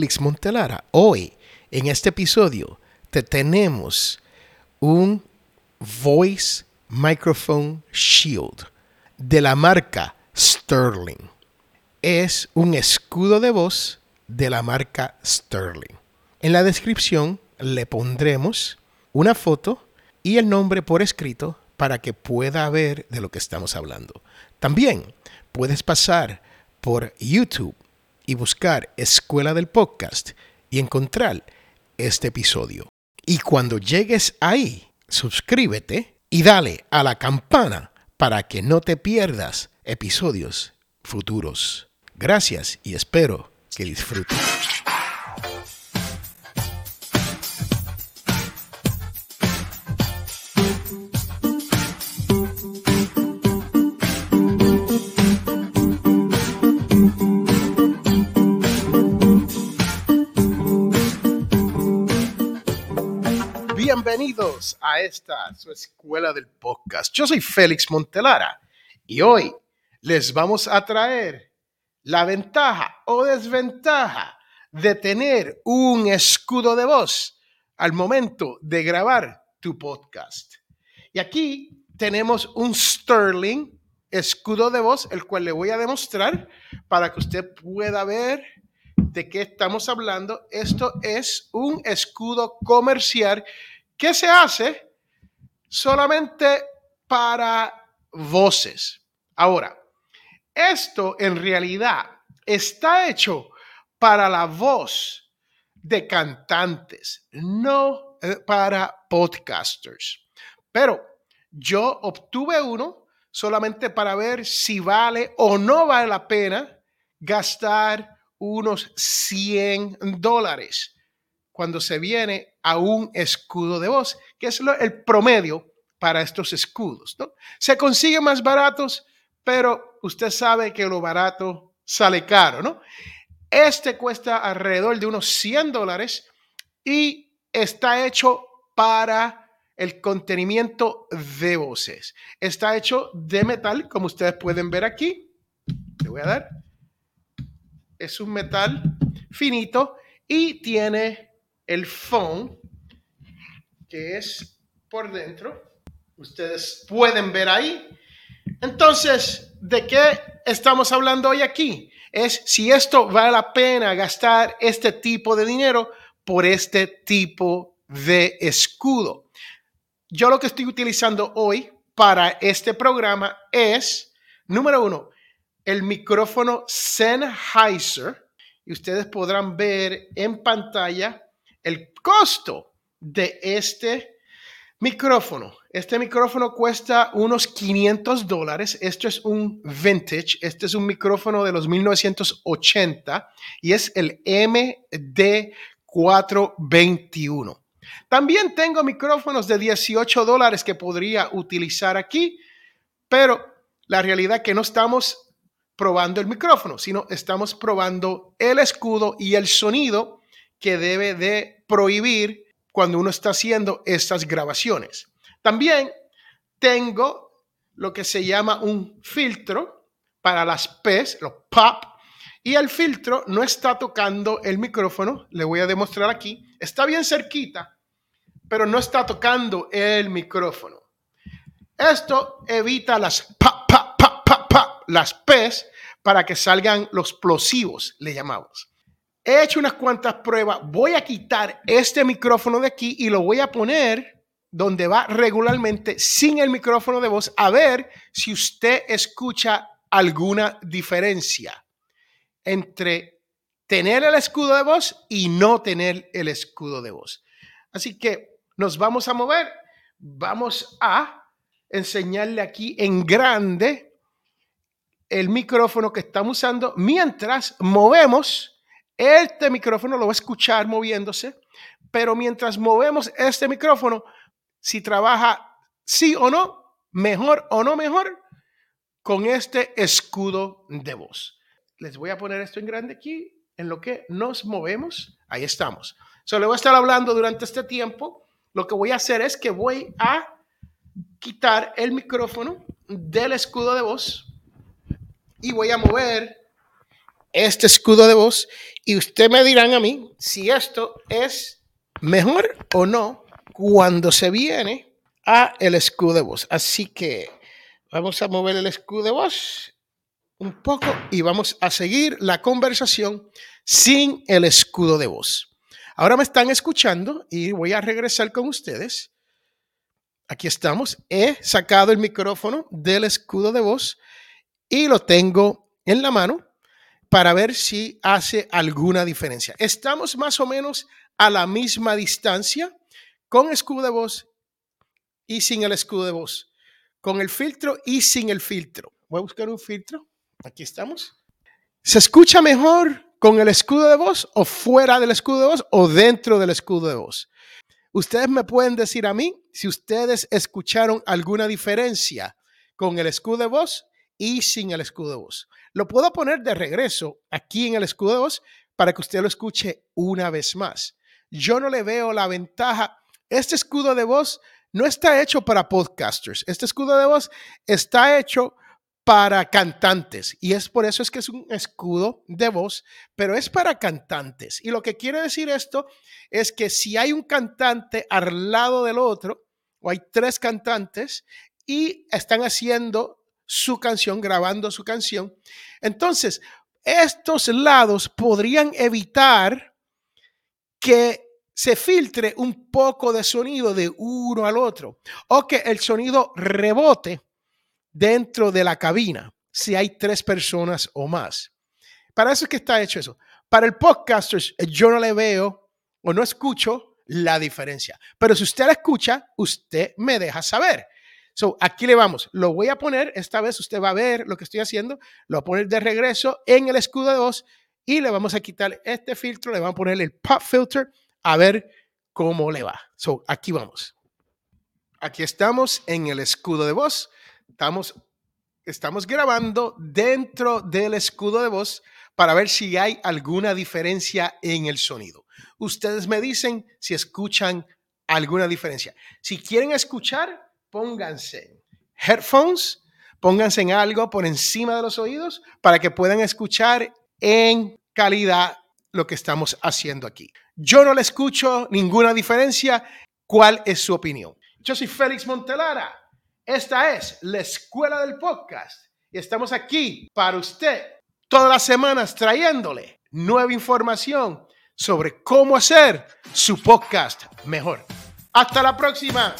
Félix Montelara. Hoy, en este episodio, te tenemos un Voice Microphone Shield de la marca Sterling. Es un escudo de voz de la marca Sterling. En la descripción le pondremos una foto y el nombre por escrito para que pueda ver de lo que estamos hablando. También puedes pasar por YouTube y buscar Escuela del Podcast y encontrar este episodio. Y cuando llegues ahí, suscríbete y dale a la campana para que no te pierdas episodios futuros. Gracias y espero que disfrutes. Bienvenidos a esta su escuela del podcast. Yo soy Félix Montelara y hoy les vamos a traer la ventaja o desventaja de tener un escudo de voz al momento de grabar tu podcast. Y aquí tenemos un Sterling escudo de voz, el cual le voy a demostrar para que usted pueda ver de qué estamos hablando. Esto es un escudo comercial que se hace solamente para voces. Ahora, esto en realidad está hecho para la voz de cantantes, no eh, para podcasters. Pero yo obtuve uno solamente para ver si vale o no vale la pena gastar unos 100 dólares cuando se viene a un escudo de voz, que es el promedio para estos escudos. ¿no? Se consiguen más baratos, pero usted sabe que lo barato sale caro. ¿no? Este cuesta alrededor de unos 100 dólares y está hecho para el contenimiento de voces. Está hecho de metal, como ustedes pueden ver aquí. Le voy a dar. Es un metal finito y tiene el phone, que es por dentro. Ustedes pueden ver ahí. Entonces, ¿de qué estamos hablando hoy aquí? Es si esto vale la pena gastar este tipo de dinero por este tipo de escudo. Yo lo que estoy utilizando hoy para este programa es, número uno, el micrófono Sennheiser. Y ustedes podrán ver en pantalla el costo de este micrófono. Este micrófono cuesta unos 500 dólares. Esto es un vintage. Este es un micrófono de los 1980 y es el MD421. También tengo micrófonos de 18 dólares que podría utilizar aquí, pero la realidad es que no estamos probando el micrófono, sino estamos probando el escudo y el sonido que debe de prohibir cuando uno está haciendo estas grabaciones. También tengo lo que se llama un filtro para las P's, los pop, y el filtro no está tocando el micrófono, le voy a demostrar aquí, está bien cerquita, pero no está tocando el micrófono. Esto evita las pa, pa, pa, pa, las P's para que salgan los plosivos, le llamamos. He hecho unas cuantas pruebas. Voy a quitar este micrófono de aquí y lo voy a poner donde va regularmente sin el micrófono de voz a ver si usted escucha alguna diferencia entre tener el escudo de voz y no tener el escudo de voz. Así que nos vamos a mover. Vamos a enseñarle aquí en grande el micrófono que estamos usando mientras movemos este micrófono lo va a escuchar moviéndose, pero mientras movemos este micrófono, si trabaja sí o no, mejor o no mejor, con este escudo de voz. Les voy a poner esto en grande aquí, en lo que nos movemos. Ahí estamos. So, le voy a estar hablando durante este tiempo. Lo que voy a hacer es que voy a quitar el micrófono del escudo de voz y voy a mover este escudo de voz y usted me dirán a mí si esto es mejor o no cuando se viene a el escudo de voz. Así que vamos a mover el escudo de voz un poco y vamos a seguir la conversación sin el escudo de voz. Ahora me están escuchando y voy a regresar con ustedes. Aquí estamos. He sacado el micrófono del escudo de voz y lo tengo en la mano para ver si hace alguna diferencia. Estamos más o menos a la misma distancia con escudo de voz y sin el escudo de voz, con el filtro y sin el filtro. Voy a buscar un filtro. Aquí estamos. ¿Se escucha mejor con el escudo de voz o fuera del escudo de voz o dentro del escudo de voz? Ustedes me pueden decir a mí si ustedes escucharon alguna diferencia con el escudo de voz y sin el escudo de voz. Lo puedo poner de regreso aquí en el escudo de voz para que usted lo escuche una vez más. Yo no le veo la ventaja. Este escudo de voz no está hecho para podcasters. Este escudo de voz está hecho para cantantes y es por eso es que es un escudo de voz, pero es para cantantes. Y lo que quiere decir esto es que si hay un cantante al lado del otro o hay tres cantantes y están haciendo su canción, grabando su canción. Entonces, estos lados podrían evitar que se filtre un poco de sonido de uno al otro o que el sonido rebote dentro de la cabina si hay tres personas o más. Para eso es que está hecho eso. Para el podcaster yo no le veo o no escucho la diferencia. Pero si usted la escucha, usted me deja saber. So, aquí le vamos. Lo voy a poner, esta vez usted va a ver lo que estoy haciendo. Lo voy a poner de regreso en el escudo de voz y le vamos a quitar este filtro, le vamos a poner el pop filter a ver cómo le va. So, aquí vamos. Aquí estamos en el escudo de voz. Estamos, estamos grabando dentro del escudo de voz para ver si hay alguna diferencia en el sonido. Ustedes me dicen si escuchan alguna diferencia. Si quieren escuchar, pónganse headphones, pónganse en algo por encima de los oídos para que puedan escuchar en calidad lo que estamos haciendo aquí. Yo no le escucho ninguna diferencia. ¿Cuál es su opinión? Yo soy Félix Montelara. Esta es la Escuela del Podcast y estamos aquí para usted todas las semanas trayéndole nueva información sobre cómo hacer su podcast mejor. Hasta la próxima.